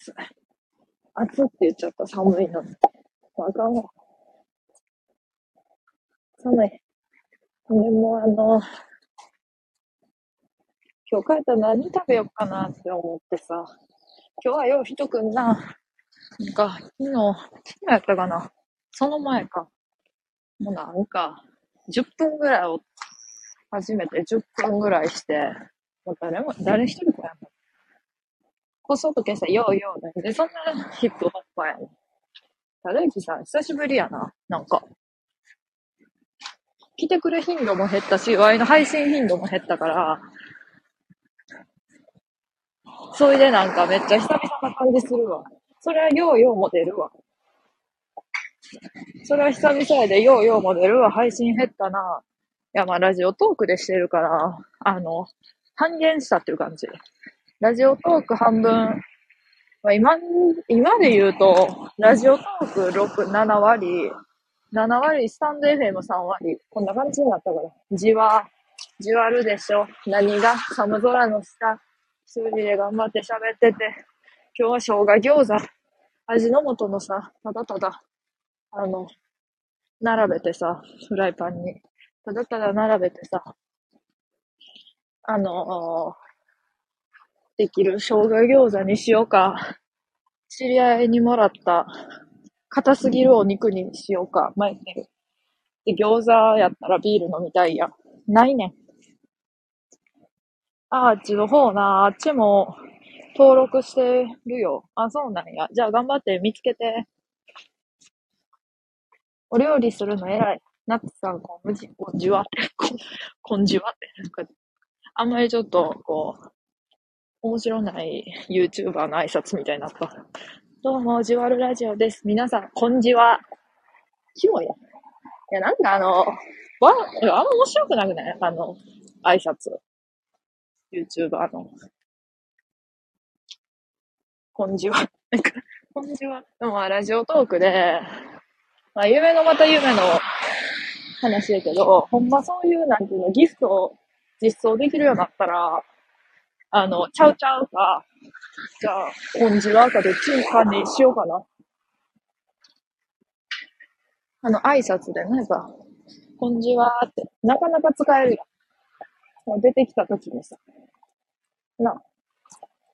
暑い。暑って言っちゃった。寒いの。あかんわ。寒い。でもあの、今日帰ったら何食べようかなって思ってさ、今日はよう人くんな、なんか、昨日、昨日やったかなその前か。もうなんか、10分ぐらいを、初めて10分ぐらいして、もう誰も、誰一人来やんの。こそとけさ、ようようね。で、そんなヒップホッパーやねん。ただいきさん、久しぶりやな。なんか。来てくれ頻度も減ったし、ワイの配信頻度も減ったから、それでなんかめっちゃ久々な感じするわ。それはようようも出るわ。それは久々やで、ようようも出るわ。配信減ったな。いや、まあ、ラジオトークでしてるから、あの、半減したっていう感じ。ラジオトーク半分、まあ、今、今で言うと、ラジオトーク6、7割、7割、スタンド FM3 割、こんな感じになったから。じわ、じわるでしょ。何が寒空の下、一人で頑張って喋ってて、今日は生姜餃子、味の素のさ、ただただ、あの、並べてさ、フライパンに、ただただ並べてさ、あのー、できる生姜餃子にしようか、知り合いにもらった硬すぎるお肉にしようか、前てる。で、餃子やったらビール飲みたいや。ないねん。あっちの方な、あっちも登録してるよ。あ、そうなんや。じゃあ頑張って見つけて。お料理するの偉い。ナッツさん、こんじ、こんじわって、こんじわって、なんか、あんまりちょっと、こう、面白ない YouTuber の挨拶みたいになった。どうも、じわるラジオです。皆さん、こんじわ。キモいや。いや、なんかあの、わ、あんま面白くなくない？あの、挨拶。YouTuber の。こんじわ。なんか、こんじわ。でも、ラジオトークで、まあ、夢のまた夢の話だけど、ほんまそういう、なんていうの、ギフトを実装できるようになったら、あの、ちゃうちゃうか、じゃあ、こんじわかどっちかにしようかな。あの、挨拶でね、さ、こんじわーって、なかなか使えるやん。出てきた時にさ、な、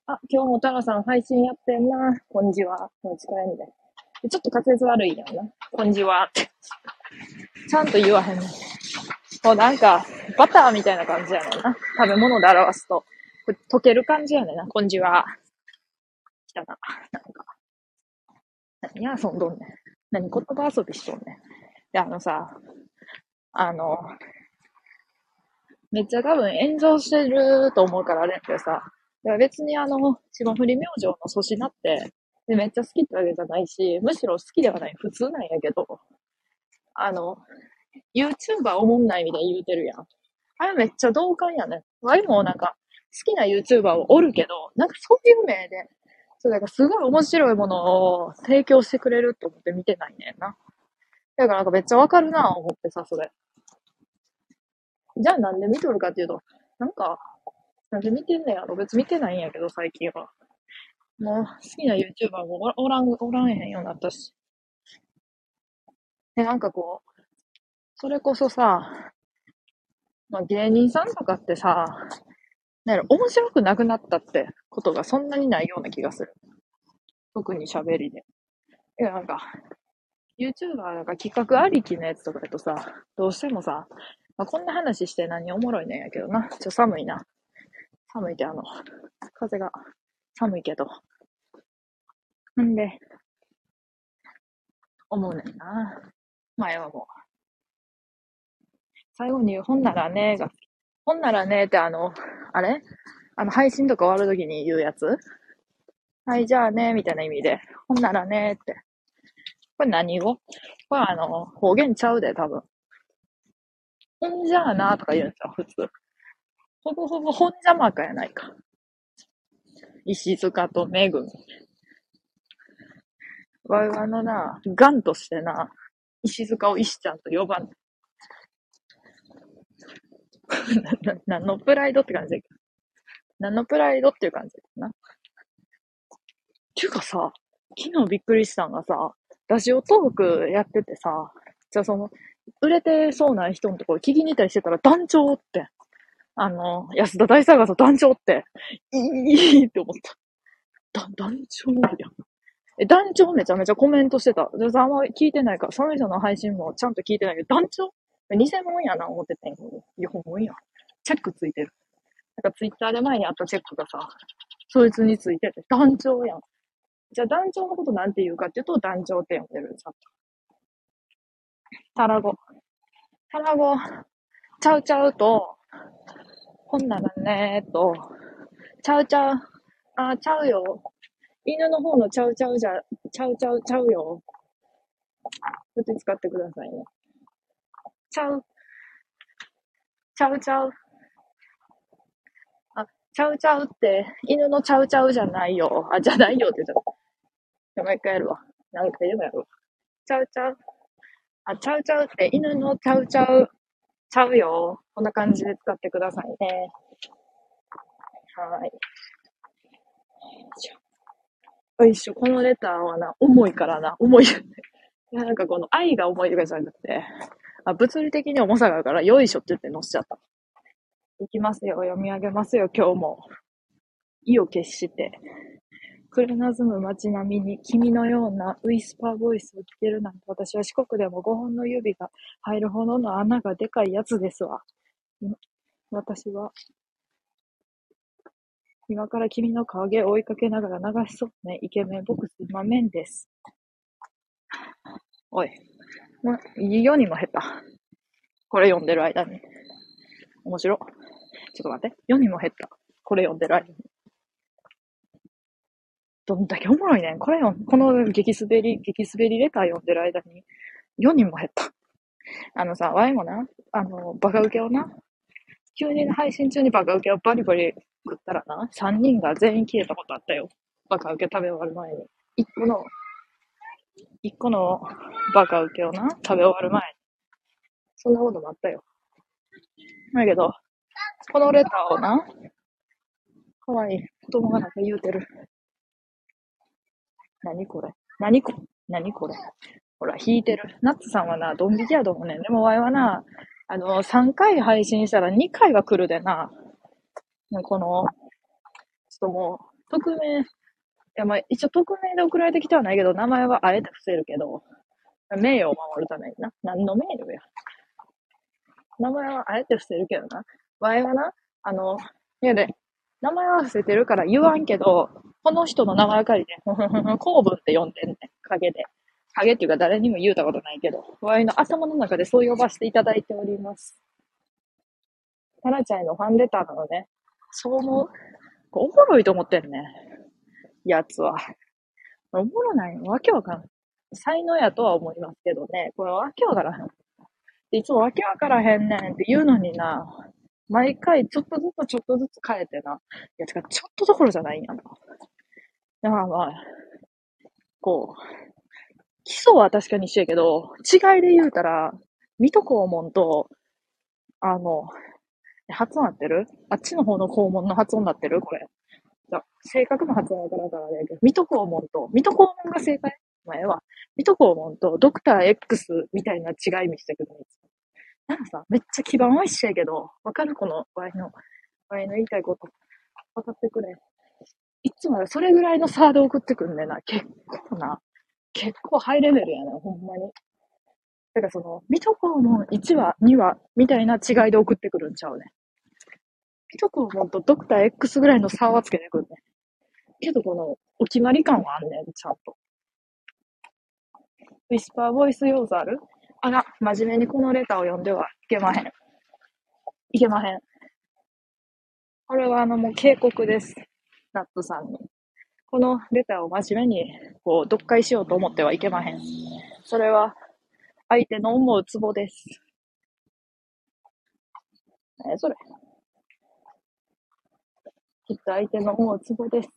あ、今日もタラさん配信やってんな。こんじわ。こんちかえんで。ちょっと滑舌悪いやんな。こんじわって。ちゃんと言わへんね。もうなんか、バターみたいな感じやねんな。食べ物で表すと。溶ける感じやねんな。こんじわ。来たな。なんか。何や遊んどんねん。何言葉遊びしとんねん。で、あのさ、あの、めっちゃ多分炎上してると思うからあれやけどさ、別にあの、霜降り明星の粗品って、でめっちゃ好きってわけじゃないし、むしろ好きではない、普通なんやけど、あの、YouTuber おもんないみたいに言うてるやん。あれめっちゃ同感やね。ワイもなんか、好きな YouTuber をおるけど、なんかそういう名で、そうだからすごい面白いものを提供してくれると思って見てないねんな。だからなんかめっちゃわかるなぁ思ってさ、それ。じゃあなんで見とるかっていうと、なんか、なんで見てんねやろ別に見てないんやけど、最近は。もう、好きな YouTuber もおらん、おらんへんようになったし。で、なんかこう、それこそさ、まあ、芸人さんとかってさ、なん面白くなくなったってことがそんなにないような気がする。特に喋りで。いや、なんか、YouTuber なんか企画ありきのやつとかだとさ、どうしてもさ、まあ、こんな話して何おもろいねんやけどな。ちょ、寒いな。寒いってあの、風が寒いけど。んで、思うねんな。前はもう。最後に言う、ほんならねが、ほんならねってあの、あれ？あの、配信とか終わるときに言うやつ？はい、じゃあね、みたいな意味で、ほんならねって。これ何語？これあの、方言ちゃうで、多分。ほんじゃあなとか言うんですよ、普通。ほぼほぼほんじゃまかやないか。石塚とめぐみ。わいわのな、ガンとしてな、石塚を石ちゃんと呼ばん。何のプライドって感じだけ。何のプライドっていう感じだな。ていうかさ、昨日びっくりしたんがさ、ラジオトークやっててさ、じゃあその、売れてそうな人のところ聞きに行ったりしてたら団長って、あの、安田大サーガー団長って、いいって思った。だ、団長やん。え、団長めちゃめちゃコメントしてた。で、あんま聞いてないから、その人の配信もちゃんと聞いてないけど、団長偽物やな思っててんけど、いや、んまや。チェックついてる。なんかツイッターで前にあったチェックがさ、そいつについてて、団長やん。じゃあ団長のことなんて言うかっていうと、団長って呼んでる、ちゃんと。タラゴ。タラゴ、ちゃうちゃうと、ほんならね、えっと、ちゃうちゃう、あ、ちゃうよ。犬の方のちゃうちゃうじゃ、ちゃうちゃうちゃうよ。こって使ってくださいね。ちゃう。ちゃうちゃう。あ、ちゃうちゃうって、犬のちゃうちゃうじゃないよ。あ、じゃないよって言っちゃった。もう一回やるわ。何回でもやるわ。ちゃうちゃう。あ、ちゃうちゃうって、犬のちゃうちゃう、ちゃうよ。こんな感じで使ってくださいね。はい。よいしょ、このレターはな、重いからな、重いよね。なんかこの愛が重いとかじゃなくて、あ物理的に重さがあるから、よいしょって言って乗せちゃった。いきますよ、読み上げますよ、今日も。意を決して。くれなずむ街並みに君のようなウィスパーボイスを聞けるなんて私は四国でも5本の指が入るほどの穴がでかいやつですわ。私は今から君の影を追いかけながら流しそうね、イケメンボクス今面です。おい、ま、4人も減った。これ読んでる間に。面白。ちょっと待って。4人も減った。これ読んでる間に。どんだけおもろいねん。これよ、この激滑り、激滑りレター読んでる間に、4人も減った。あのさ、ワイもな、あの、バカ受けをな、急に配信中にバカ受けをバリバリ食ったらな、3人が全員消えたことあったよ。バカ受け食べ終わる前に。1個の、1個のバカ受けをな、食べ終わる前に。そんなこともあったよ。だけど、このレターをな、かわいい子供がなんか言うてる。何これ？何こ何これ？ほら、弾いてる。ナッツさんはな、ドン引きやと思うねん。でも、わいはな、あの、3回配信したら2回は来るでな。この、ちょっともう、匿名、いや、まあ、一応匿名で送られてきてはないけど、名前はあえて伏せるけど、名誉を守るためにな。何の名誉や。名前はあえて伏せるけどな。場合はな、あの、いやで、名前は伏せてるから言わんけど、この人の名前借りて、公文って呼んでんね、影で。影っていうか誰にも言うたことないけど、ワイの頭の中でそう呼ばせていただいております。タラちゃんへのファンレターなのね。そう思うおもろいと思ってんね。やつは。おもろないの？わけわかん。才能やとは思いますけどね。これわけわからへん。いつもわけわからへんねんって言うのにな。毎回ちょっとずつちょっとずつ変えてな。いや、違う、ちょっとどころじゃないんやな。だからまあ、こう、基礎は確かに一緒やけど、違いで言うたら、水戸黄門と、あの、発音合ってる？あっちの方の肛門の発音になってる？これ。ゃ正確な発音からんからね。水戸黄門と、水戸黄門が正解前は、水戸黄門とドクター X みたいな違い見せてくるんです。なんかさ、めっちゃ基盤は一緒やけど、わかるこの、ワイの、ワイの言いたいこと。わかってくれ。いつもそれぐらいのサード送ってくんねんな。結構な。結構ハイレベルやな、ほんまに。だからその、水戸黄門1話、2話、みたいな違いで送ってくるんちゃうね。水戸黄門とドクター X ぐらいの差はつけてくるね。けどこの、お決まり感はあんねん、ちゃんと。ウィスパーボイス要素あるあら、真面目にこのレターを読んではいけまへん。いけまへん。これはあのもう警告です。ナットさんに。このレターを真面目にこう読解しようと思ってはいけまへん。それは相手の思うツボです。えそれ。きっと相手の思うツボです。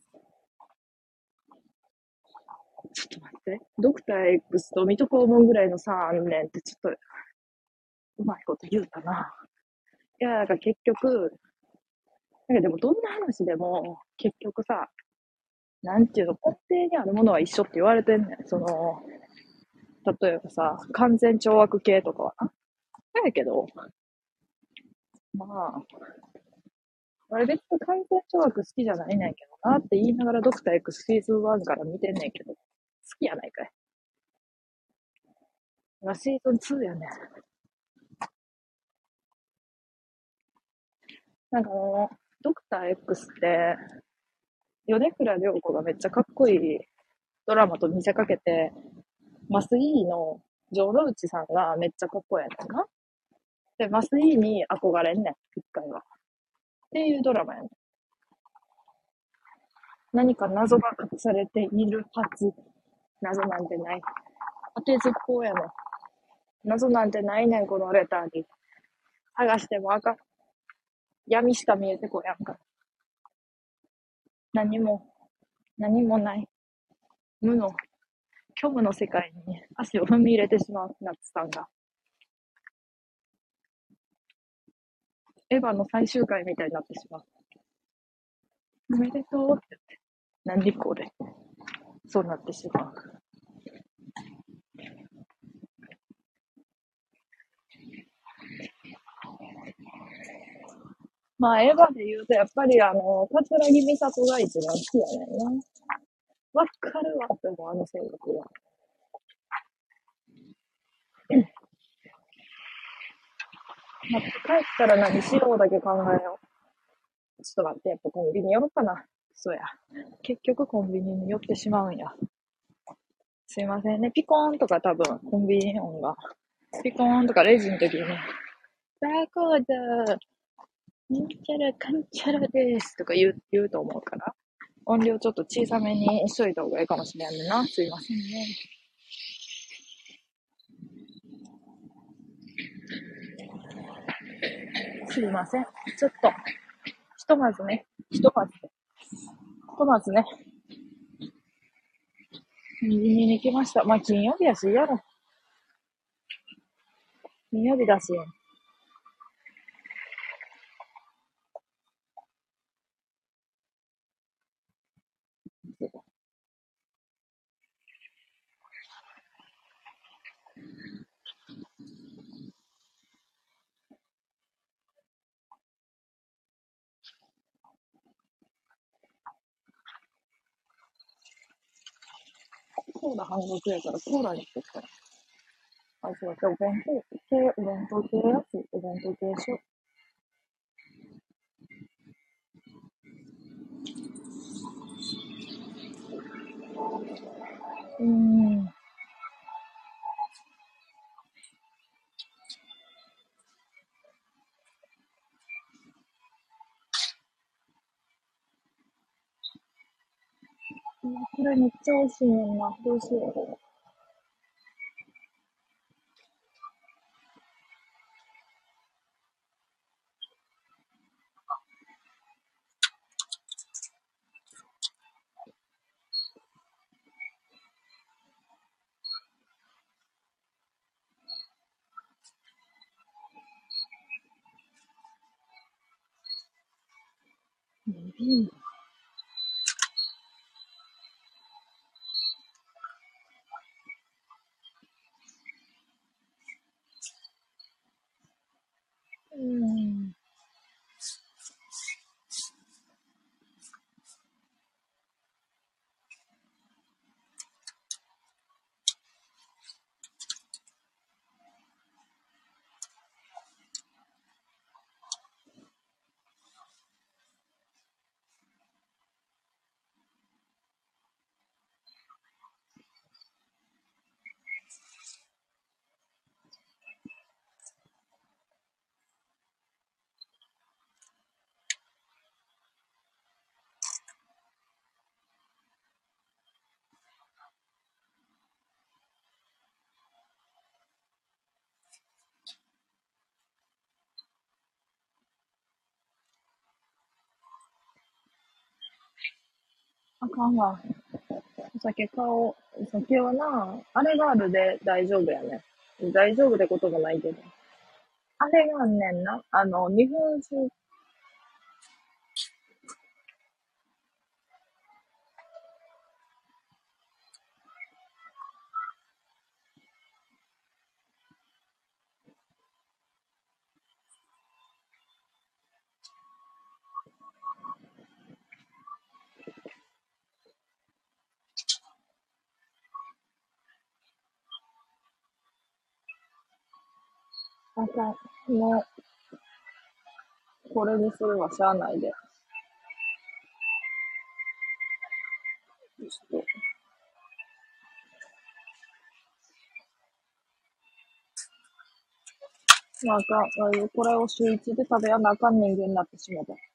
ちょっと待って。ドクター X とミトコーモンぐらいの差あんねんってちょっと、うまいこと言うたな。いや、なんか結局、なんかでもどんな話でも、結局さ、なんていうの、根底にあるものは一緒って言われてんねん。その、例えばさ、完全懲悪系とかはな。だやけど、まあ、俺別に完全懲悪好きじゃないねんけどなって言いながらドクター X シーズン1から見てんねんけど、好きやないかい。今シーズン2やねん。なんかあの、ドクター X って、米倉涼子がめっちゃかっこいいドラマと見せかけて、マスイーの城之内さんがめっちゃかっこいいやつな。で、マスイーに憧れんねん、一回は。っていうドラマやね。何か謎が隠されているはず。謎なんてない。当てずっぽうやも。謎なんてないねん、このレターに。探してもあかん。闇しか見えてこやんか。何も、何もない。無の、虚無の世界に足を踏み入れてしまう、ナッツさんが。エヴァの最終回みたいになってしまう。おめでとうって言って。何これ。そうなってしまう。まあ、エヴァで言うと、やっぱりあの、桂木美里が一番好きやねんな。わかるわって思う、あの性格は。まあ、帰ったら何しようだけ考えよう。ちょっと待って、やっぱコンビニ寄ろうかな。そうや。結局コンビニに寄ってしまうんや。すいませんね。ピコーンとか多分、コンビニ音が。ピコーンとかレジの時に、バーコード、なんちゃらかんちゃらですとか言う言うと思うから、音量ちょっと小さめにしといた方がいいかもしれんねな。すいませんね。すいません。ちょっと、ひとまずね、ひとまず、ひとまずね、右に行きました。まあ、金曜日やし、いいやろ。金曜日だし。コーラ半額やから、コーラにしてきたら。あ、そうだ、お弁当系、お弁当系やつ、お弁当系しよう。うん。これめっちゃ美味しいあかんわ。お酒買おう。お酒はな、あれがあるで大丈夫やね。大丈夫ってこともないけど。あれがあんねんな。あの、日本酒、あかん。もう、これにするはしゃあないで。ちょっと。なんか、これを週一で食べやなあかん人間になってしまった。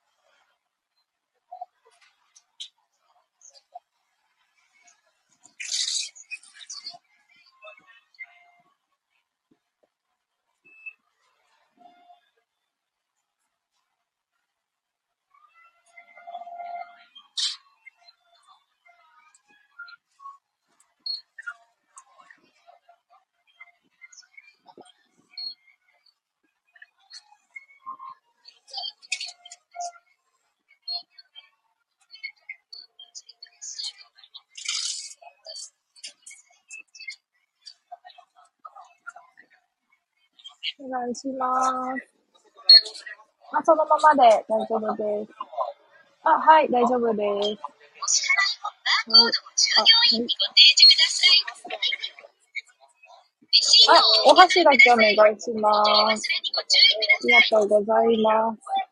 願いします。あ、そのままで大丈夫です。あ、はい、大丈夫です。はい、あ、あ、お箸だけお願いします。ありがとうございます。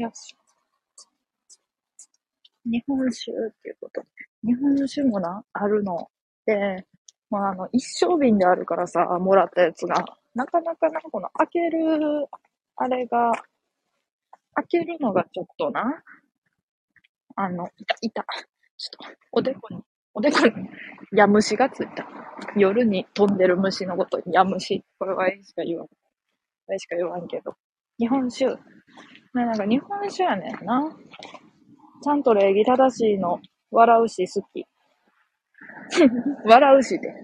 よし。日本酒っていうこと。日本酒もな、あるの。で、まあ、あの、一升瓶であるからさ、もらったやつが、なかなかな、この開ける、あれが、開けるのがちょっとな、あの、いた、いた。ちょっと、おでこに、おでこに、ヤムシがついた。夜に飛んでる虫のことにヤムシ。これはええしか言わん。ええしか言わんけど。日本酒。まあ、なんか日本酒やねんな。ちゃんと礼儀正しいの。笑うし好き。笑うしで。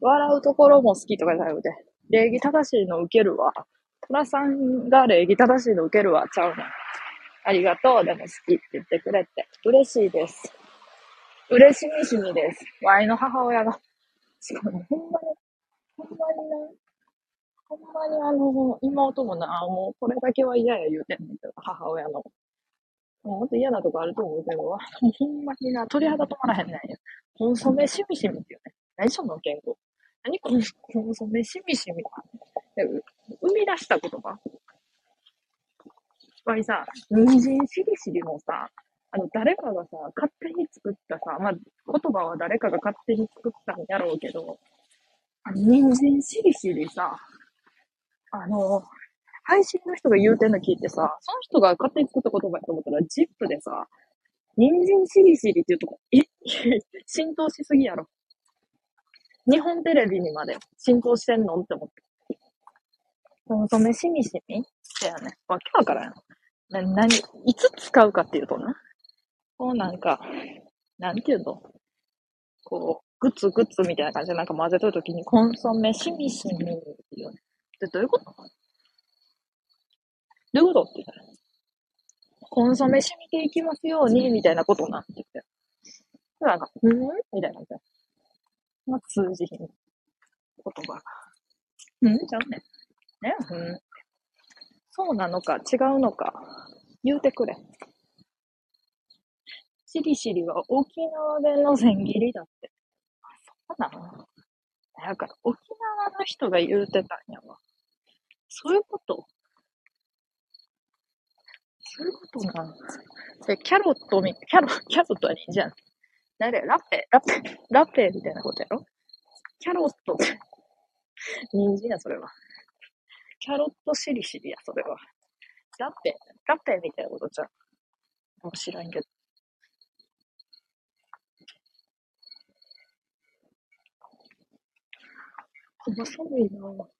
笑うところも好きとかじゃなくて、礼儀正しいの受けるわ。トラさんが礼儀正しいの受けるわ。ちゃうねん。ありがとう。でも好きって言ってくれて。嬉しいです。嬉しみしみです。ワイの母親が。しかも、ほんまに、ほんまにね、ほんまにあの、妹もな、もうこれだけは嫌や言うてんねんけど、母親の。もっと嫌なとこあると思うけど、ほんまにな、鳥肌止まらへんねんや。コンソメしみしみっていうね。何その言語。何コンコンソメしみしみ。生み出した言葉ぱりさ、人参しりしりもさ、あの、誰かがさ、勝手に作ったさ、まあ、言葉は誰かが勝手に作ったんやろうけど、あの、人参しりしりさ、あの、配信の人が言うてんの聞いてさ、その人が勝手に作った言葉やと思ったら、ジップでさ、人参しりしりっていうとこ、え？浸透しすぎやろ。日本テレビにまで浸透してんのって思って。コンソメしみしみってやね。わけわからん。な、なに、いつ使うかっていうとな。こうなんか、なんていうの？こう、グツグツみたいな感じでなんか混ぜとるときにコンソメしみしみっていうね。で、どういうことどういうことって言ったら、コンソメ染みていきますように、みたいなことなって言って。なんか、ん？みたいな感じで。まあ、通じひん。言葉が。ん？ちゃうね。ねうん。そうなのか、違うのか、言うてくれ。しりしりは沖縄弁の千切りだって。あ、そうなのだから、沖縄の人が言うてたんやわ。そういうこと？そういうことなで、キャロットみ、キャロ、キャロットは人じゃん。誰？ラッペ、ラッペ、ラッペみたいなことやろ？キャロット。人参や、それは。キャロットしりしりや、それは。ラッペ、ラッペみたいなことじゃん。もう知らんけど。あ、寒いなぁ。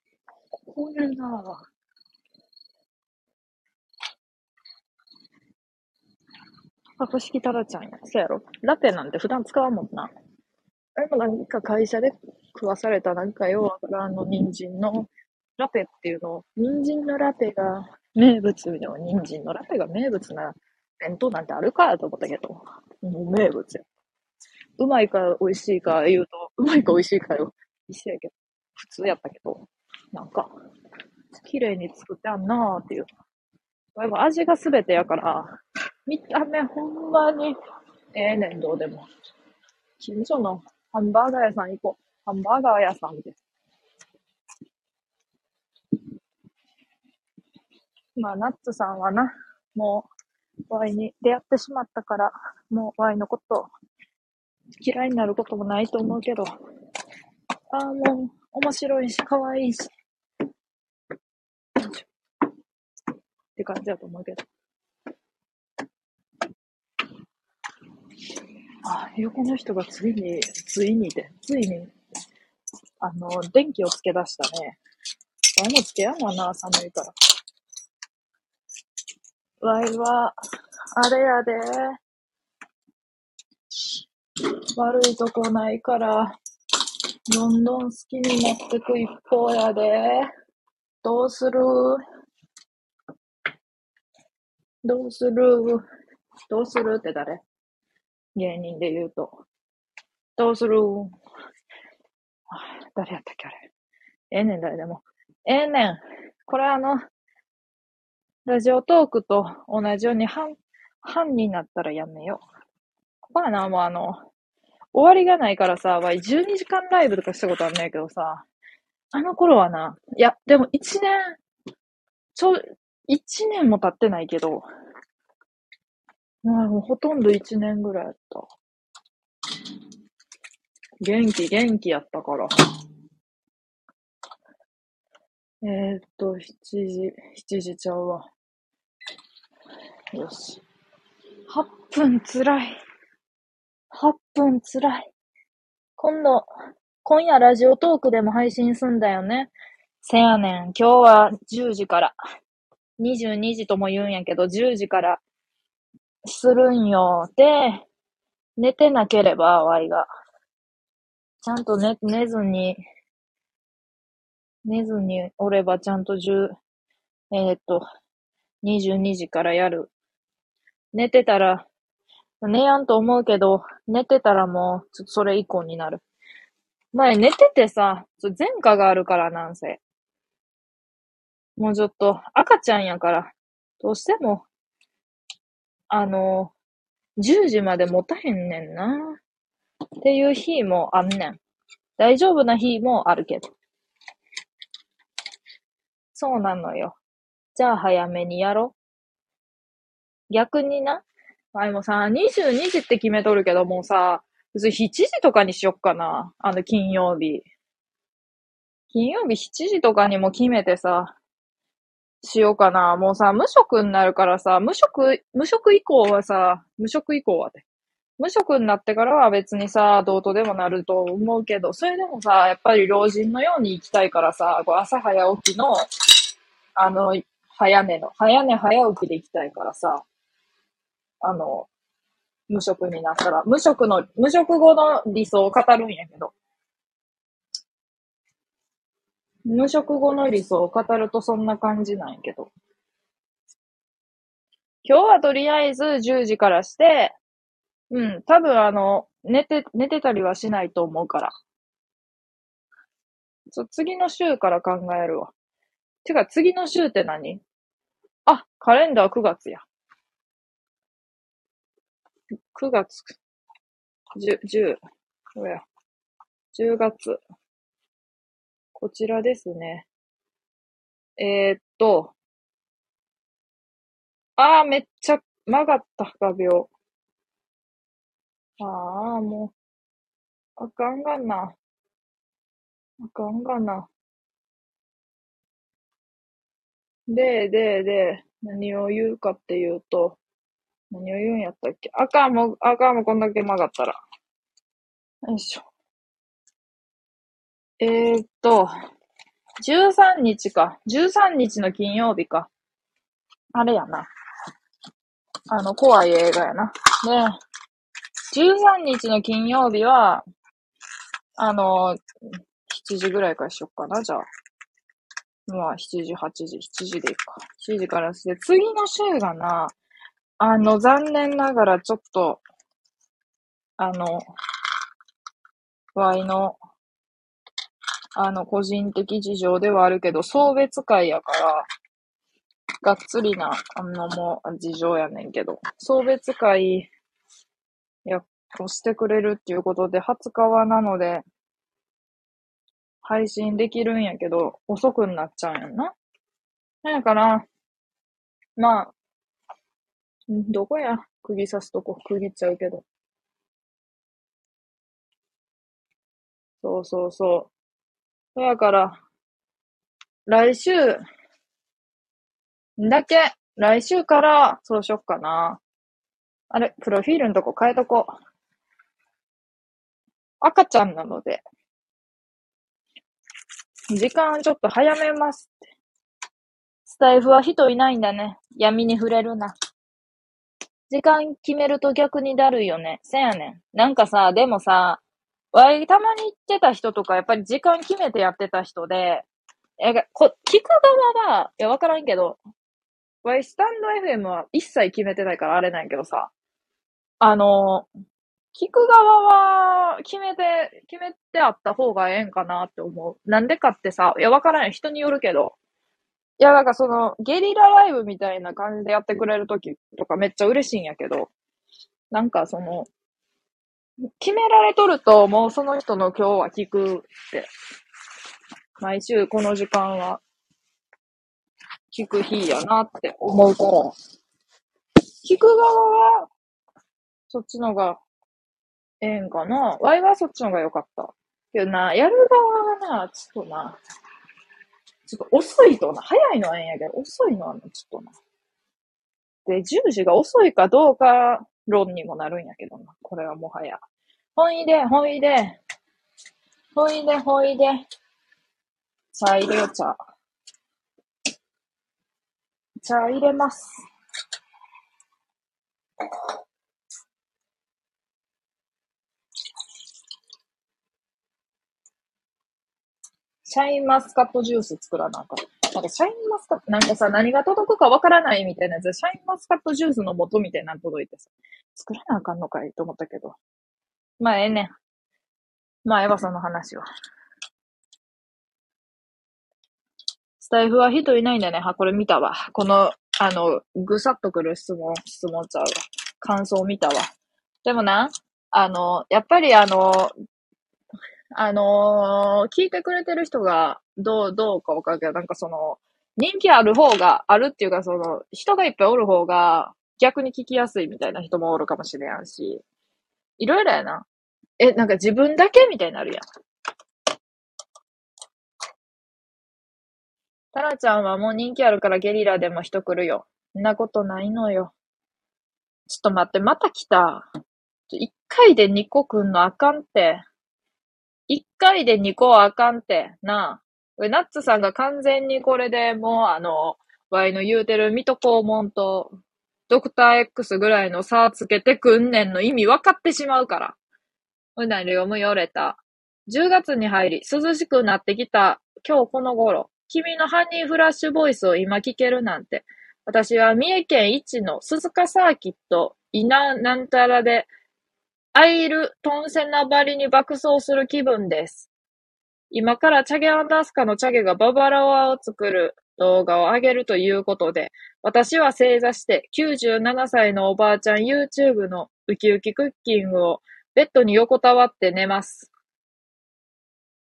こういうなぁ。格式タラちゃんや。そやろ。ラペなんて普段使わんもんな。あれもなんか会社で食わされたなんかよわからんの人参のラペっていうの、人参のラペが名物の人参のラペが名物な弁当なんてあるかと思ったけど、もう名物や。うまいか美味しいか言うと、うまいか美味しいかよ。一緒やけど、普通やったけど、なんか、綺麗に作ってあんなーっていう。でも味がすべてやから、見た目ほんまにええねん、どうでも。近所のハンバーガー屋さん行こう。ハンバーガー屋さんで。まあ、ナッツさんはな、もう、ワイに出会ってしまったから、もうワイのこと嫌いになることもないと思うけど、ああ、もう、面白いし、可愛いし。って感じだと思うけど。あ、横の人がついに、ついにで、ついに、あの、電気をつけ出したね。ワイもつけやんわな、寒いから。ワイは、あれやで。悪いとこないから、どんどん好きになってく一方やで。どうする？どうする？どうするって誰？芸人で言うと。どうする？誰やったっけあれ？ええねん、誰でも。ええねん。これあの、ラジオトークと同じように半、半になったらやめよう。ここはな、もうあの、終わりがないからさ、わい12時間ライブとかしたことあんねんけどさ、あの頃はな、いや、でも1年、ちょ、1年も経ってないけど、まあ、もうほとんど1年ぐらいやった。元気、元気やったから。えー、っと、7時、7時ちゃうわ。よし。8分つらい。8分つらい。今度、今夜ラジオトークでも配信すんだよね。せやねん。今日は10時から。22時とも言うんやけど、10時からするんよ。で、寝てなければ、ワイが。ちゃんと寝、寝ずに、寝ずにおればちゃんと10、えーっと、22時からやる。寝てたら、寝やんと思うけど、寝てたらもう、それ以降になる。前寝ててさ、前科があるからなんせ。もうちょっと赤ちゃんやから、どうしても、あの、10時まで持たへんねんな。っていう日もあんねん。大丈夫な日もあるけど。そうなのよ。じゃあ早めにやろ。逆にな。あ、もさ、22時って決めとるけどもうさ、別に7時とかにしよっかな。あの、金曜日。金曜日7時とかにも決めてさ、しようかな。もうさ、無職になるからさ、無職、無職以降はさ、無職以降はね。無職になってからは別にさ、どうとでもなると思うけど、それでもさ、やっぱり老人のように生きたいからさ、こう朝早起きの、あの、早寝の、早寝早起きで生きたいからさ、あの、無職になったら、無職の、無職後の理想を語るんやけど、無職後の理想を語るとそんな感じなんやけど。今日はとりあえず10時からして、うん、多分あの、寝て、寝てたりはしないと思うから。そう、次の週から考えるわ。てか、次の週って何？あ、カレンダー9月や。9月、10、10、10月。こちらですね。えー、っと、あー、めっちゃ曲がった、画鋲。ああ、もう、あかんがな。あかんがな。で、で、で、何を言うかっていうと、何を言うんやったっけあかんもう、あかんもこんだけ曲がったら。よいしょ。えーっと、13日か。13日の金曜日か。あれやな。あの、怖い映画やな。で、13日の金曜日は、あの、7時ぐらいからしよっかな、じゃあ。まあ、7時、8時、7時でいいか。7時からして、次の週がな、あの、残念ながらちょっと、あの、ワイの、あの、個人的事情ではあるけど、送別会やから、がっつりな、あのもう事情やねんけど、送別会、や、をしてくれるっていうことで、20日はなので、配信できるんやけど、遅くなっちゃうんやんな。だから、まあ、どこや？釘刺すとこ区切っちゃうけど。そうそうそうう。だから、来週、だけ、来週から、そうしよっかな。あれ、プロフィールのとこ変えとこ。赤ちゃんなので、時間ちょっと早めますって。スタイフは人いないんだね。闇に触れるな。時間決めると逆にだるいよね。せやねん。なんかさ、でもさ、わい、たまに言ってた人とか、やっぱり時間決めてやってた人で、え、こ、聞く側は、いや、わからんけど、わい、スタンド FM は一切決めてないからあれなんやけどさ、あの、聞く側は、決めて、決めてあった方がええんかなって思う。なんでかってさ、いや、わからない。人によるけど。いや、なんかその、ゲリラライブみたいな感じでやってくれるときとかめっちゃ嬉しいんやけど、なんかその、決められとると、もうその人の今日は聞くって、毎週この時間は聞く日やなって思うから、聞く側は、そっちのがええんかなワイはそっちのが良かった。けどな、やる側はな、ちょっとな、ちょっと遅いとな、早いのはええんやけど、遅いのはな、ちょっとな。で、10時が遅いかどうか論にもなるんやけどな。これはもはや。ほいで、ほいで、ほいで、ほいで。茶入れよ、茶。茶入れます。シャインマスカットジュース作らなあかん。なんかシャインマスカット、なんかさ、何が届くかわからないみたいなやつシャインマスカットジュースの素みたいなの届いてさ、作らなあかんのかいと思ったけど。まあ、ええねん。まあ、エヴァさんの話は。スタイフは人いないんだね。は、これ見たわ。この、あの、ぐさっとくる質問、質問ちゃうわ。感想見たわ。でもな、あの、やっぱりあの、あの、聞いてくれてる人が、どう、どうかわかるけど、なんかその、人気ある方が、あるっていうか、その、人がいっぱいおる方が、逆に聞きやすいみたいな人もおるかもしれんし、いろいろやな。え、なんか自分だけみたいになるやん。タラちゃんはもう人気あるからゲリラでも人来るよ。んなことないのよ。ちょっと待って、また来た。一回で二個くんのあかんって。一回で二個はあかんって、なあ。ナッツさんが完全にこれでもうあの、ワイの言うてる水戸黄門と、ドクター X ぐらいの差つけてくんねんの意味分かってしまうから。うなり読むよれた。10月に入り、涼しくなってきた今日この頃、君のハニーフラッシュボイスを今聞けるなんて。私は三重県一の鈴鹿サーキット、稲なんたらでアイル・トンセナばりに爆走する気分です。今からチャゲアンダスカのチャゲがババラワを作る動画を上げるということで、私は正座して97歳のおばあちゃん YouTube のウキウキクッキングをベッドに横たわって寝ます。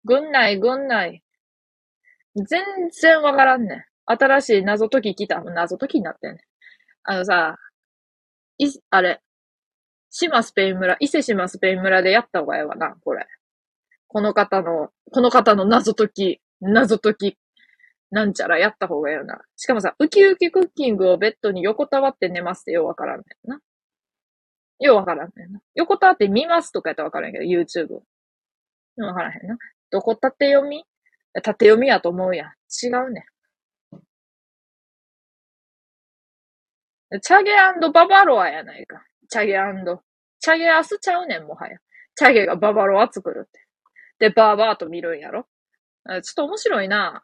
ぐんないぐんない。全然わからんねん。新しい謎解き来た。謎解きになってんねん。あのさ、い、あれ、島スペイン村、伊勢島スペイン村でやった方がええわな、これ。この方の、この方の謎解き、謎解き、なんちゃらやった方がええよな。しかもさ、ウキウキクッキングをベッドに横たわって寝ますってようわからんねんな。ようわからんねんな。横たって見ますとかやったらわからんけど、YouTube。わからへんな。どこ縦読み？縦読みやと思うやん。違うねん。チャゲババロアやないか。チャゲチャゲアスちゃうねん、もはや。チャゲがババロア作るって。で、バーバーと見るんやろちょっと面白いな。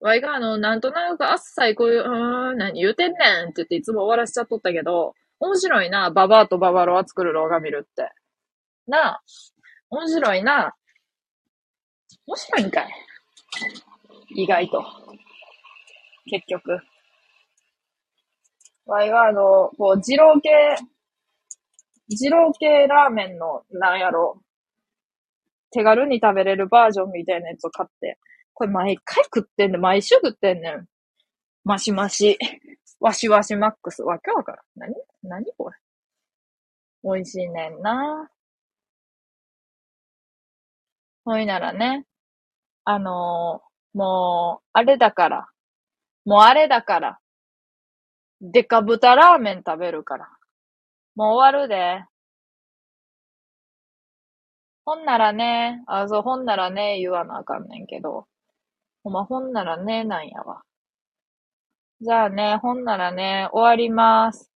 わいがあの、なんとなくあっさいこういう、うーん、何言うてんねんって言っていつも終わらしちゃっとったけど、面白いな。ババアとババロア作る動画見るって。なあ。面白いな。面白いんかい。意外と。結局。わいはあの、こう、二郎系、二郎系ラーメンの、なんやろ、手軽に食べれるバージョンみたいなやつを買って、これ毎回食ってんねん。毎週食ってんねん。マシマシ。わしわしマックス。わけわからん。何何これ？美味しいねんな。ほいならね。あのー、もう、あれだから。もうあれだから。デカ豚ラーメン食べるから。もう終わるで。ほんならね、あ、そう、ほんならね、言わなあかんねんけど。ほんま、ほんならね、なんやわ。じゃあね、ほんならね、終わります。